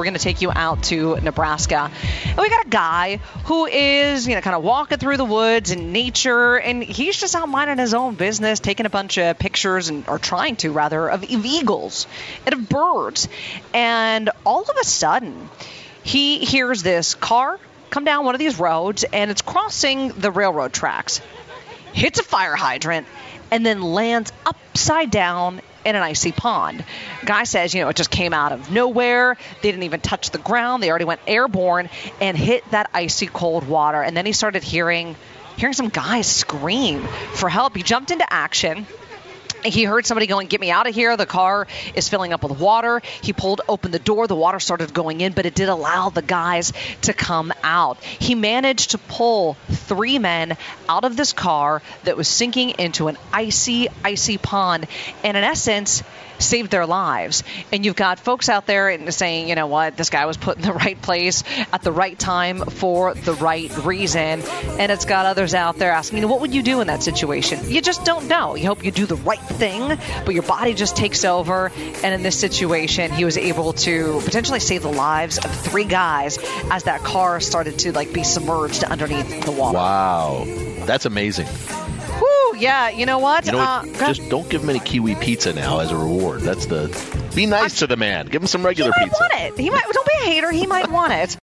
We're going to take you out to Nebraska. And we got a guy who is, you know, kind of walking through the woods and nature, and he's just out minding his own business, taking a bunch of pictures, and or trying to rather, of eagles and of birds. And all of a sudden, he hears this car come down one of these roads, and it's crossing the railroad tracks, hits a fire hydrant, and then lands upside down in an icy pond. Guy says, you know, it just came out of nowhere. They didn't even touch the ground. They already went airborne and hit that icy cold water. And then he started hearing hearing some guys scream for help. He jumped into action he heard somebody going, Get me out of here. The car is filling up with water. He pulled open the door. The water started going in, but it did allow the guys to come out. He managed to pull three men out of this car that was sinking into an icy, icy pond. And in essence, saved their lives. And you've got folks out there saying, you know what, this guy was put in the right place at the right time for the right reason. And it's got others out there asking, you know, what would you do in that situation? You just don't know. You hope you do the right thing, but your body just takes over. And in this situation, he was able to potentially save the lives of three guys as that car started to like be submerged underneath the water. Wow. That's amazing yeah. You know what? You know what? Uh, just don't give him any kiwi pizza now as a reward. That's the. Be nice to the man. Give him some regular he pizza. Want it. He might. Don't be a hater. He might want it.